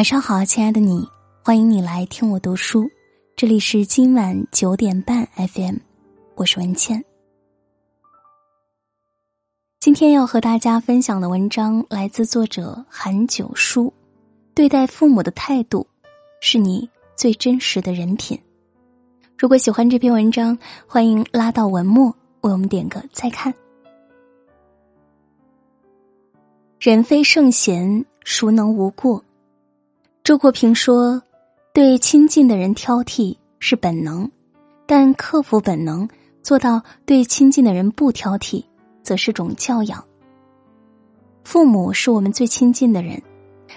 晚上好，亲爱的你，欢迎你来听我读书。这里是今晚九点半 FM，我是文倩。今天要和大家分享的文章来自作者韩九书。对待父母的态度，是你最真实的人品。如果喜欢这篇文章，欢迎拉到文末为我们点个再看。人非圣贤，孰能无过？周国平说：“对亲近的人挑剔是本能，但克服本能，做到对亲近的人不挑剔，则是种教养。父母是我们最亲近的人，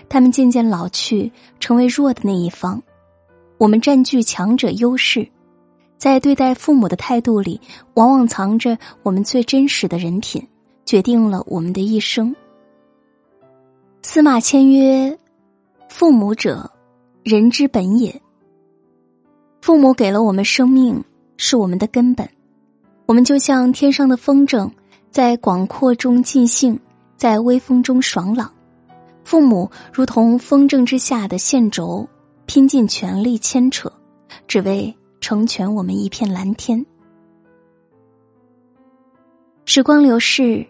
他们渐渐老去，成为弱的那一方，我们占据强者优势，在对待父母的态度里，往往藏着我们最真实的人品，决定了我们的一生。”司马迁曰。父母者，人之本也。父母给了我们生命，是我们的根本。我们就像天上的风筝，在广阔中尽兴，在微风中爽朗。父母如同风筝之下的线轴，拼尽全力牵扯，只为成全我们一片蓝天。时光流逝，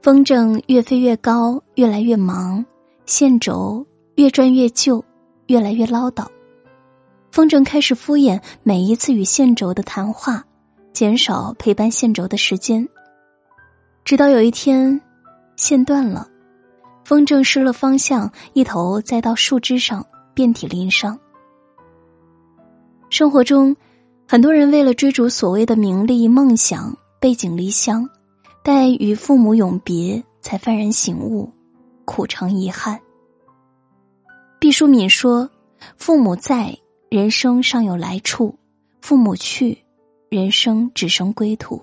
风筝越飞越高，越来越忙，线轴。越转越旧，越来越唠叨。风筝开始敷衍每一次与线轴的谈话，减少陪伴线轴的时间。直到有一天，线断了，风筝失了方向，一头栽到树枝上，遍体鳞伤。生活中，很多人为了追逐所谓的名利、梦想，背井离乡，待与父母永别，才幡然醒悟，苦成遗憾。毕淑敏说：“父母在，人生尚有来处；父母去，人生只剩归途。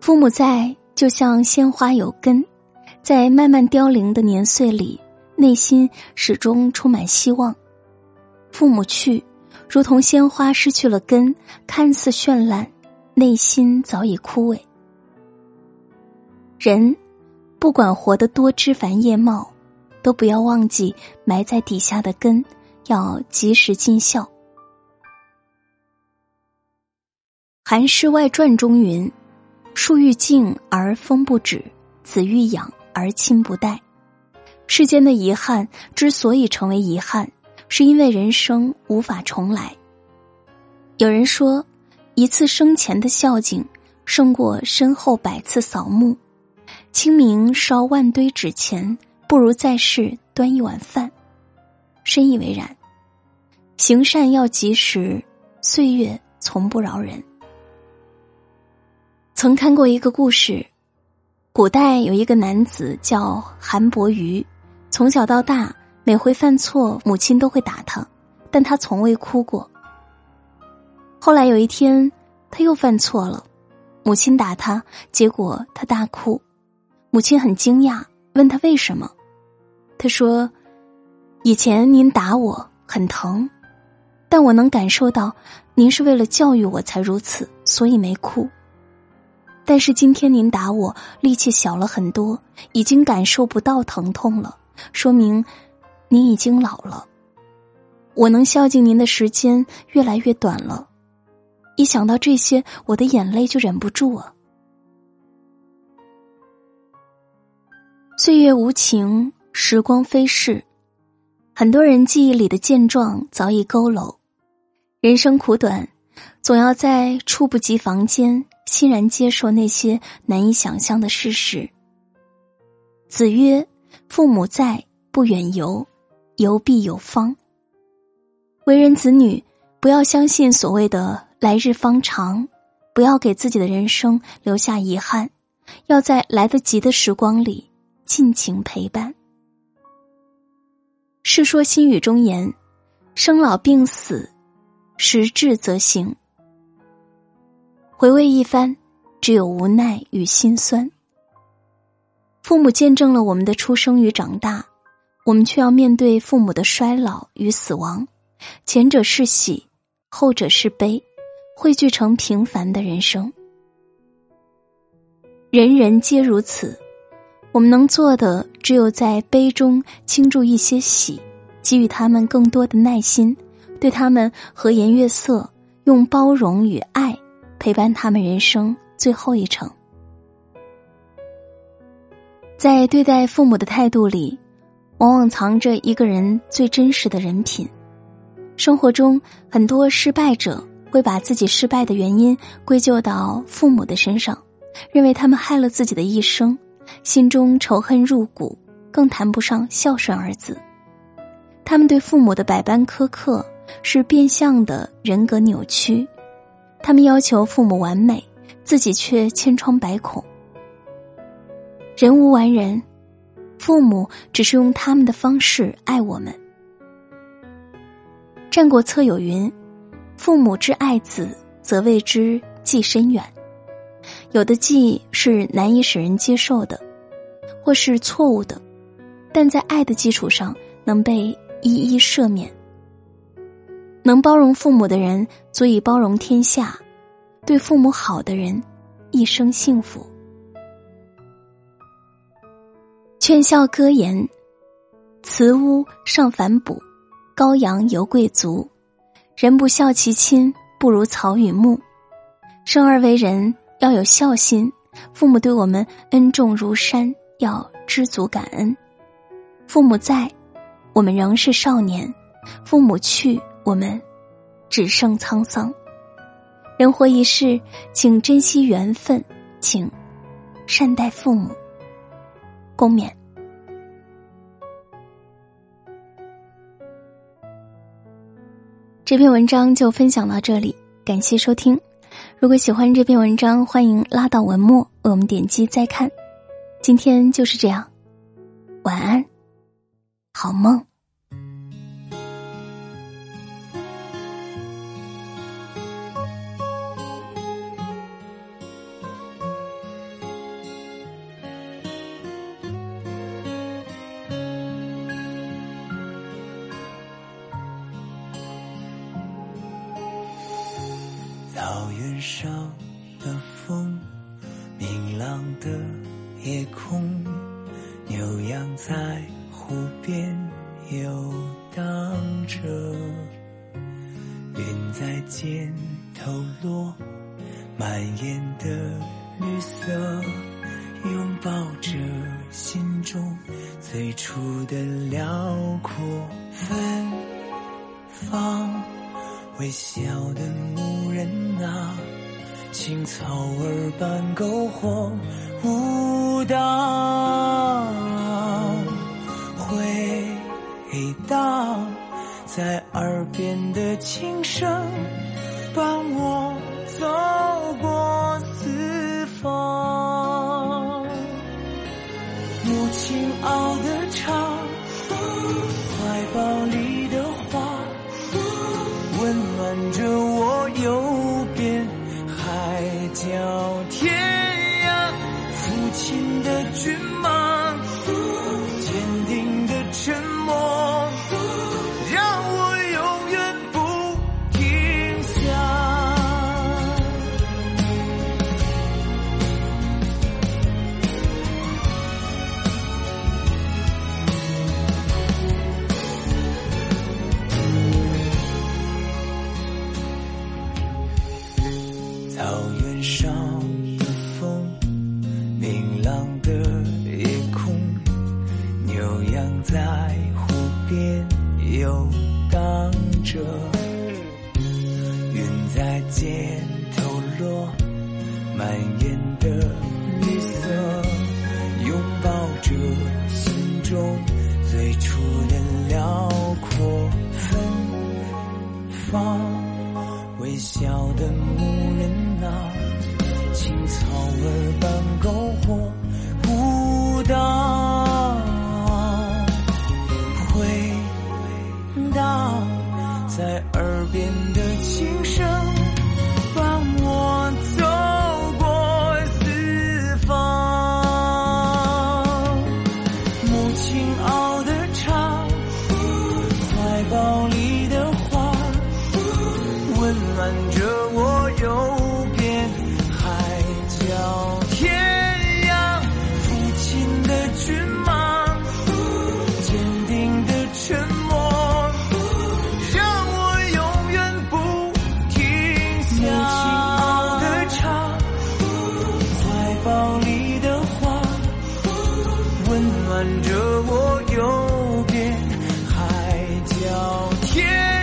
父母在，就像鲜花有根，在慢慢凋零的年岁里，内心始终充满希望；父母去，如同鲜花失去了根，看似绚烂，内心早已枯萎。人，不管活得多枝繁叶茂。”都不要忘记埋在底下的根，要及时尽孝。《韩诗外传》中云：“树欲静而风不止，子欲养而亲不待。”世间的遗憾之所以成为遗憾，是因为人生无法重来。有人说，一次生前的孝敬，胜过身后百次扫墓。清明烧万堆纸钱。不如在世端一碗饭，深以为然。行善要及时，岁月从不饶人。曾看过一个故事，古代有一个男子叫韩伯瑜，从小到大，每回犯错，母亲都会打他，但他从未哭过。后来有一天，他又犯错了，母亲打他，结果他大哭，母亲很惊讶，问他为什么。他说：“以前您打我很疼，但我能感受到您是为了教育我才如此，所以没哭。但是今天您打我，力气小了很多，已经感受不到疼痛了，说明您已经老了。我能孝敬您的时间越来越短了。一想到这些，我的眼泪就忍不住啊。岁月无情。”时光飞逝，很多人记忆里的健壮早已佝偻。人生苦短，总要在猝不及防间欣然接受那些难以想象的事实。子曰：“父母在，不远游，游必有方。”为人子女，不要相信所谓的“来日方长”，不要给自己的人生留下遗憾，要在来得及的时光里尽情陪伴。《世说新语》中言：“生老病死，时至则行。”回味一番，只有无奈与心酸。父母见证了我们的出生与长大，我们却要面对父母的衰老与死亡。前者是喜，后者是悲，汇聚成平凡的人生。人人皆如此。我们能做的，只有在悲中倾注一些喜，给予他们更多的耐心，对他们和颜悦色，用包容与爱陪伴他们人生最后一程。在对待父母的态度里，往往藏着一个人最真实的人品。生活中，很多失败者会把自己失败的原因归咎到父母的身上，认为他们害了自己的一生，心中仇恨入骨，更谈不上孝顺二字。他们对父母的百般苛刻，是变相的人格扭曲。他们要求父母完美，自己却千疮百孔。人无完人，父母只是用他们的方式爱我们。《战国策》有云：“父母之爱子，则为之计深远。”有的记忆是难以使人接受的，或是错误的，但在爱的基础上能被一一赦免。能包容父母的人，足以包容天下；对父母好的人，一生幸福。劝孝歌言：“慈屋尚反哺，羔羊犹贵族。人不孝其亲，不如草与木。生而为人，要有孝心。父母对我们恩重如山，要知足感恩。父母在，我们仍是少年；父母去，我们只剩沧桑。人活一世，请珍惜缘分，请善待父母。”共勉。这篇文章就分享到这里，感谢收听。如果喜欢这篇文章，欢迎拉到文末为我们点击再看。今天就是这样，晚安，好梦。草原上的风，明朗的夜空，牛羊在湖边游荡着，云在肩头落，满眼的绿色，拥抱着心中最初的辽阔，芬芳。微笑的牧人啊，青草儿般篝火舞蹈，回荡在耳边的琴声，伴我走。草原在耳边的轻声。温暖着我右边海角天。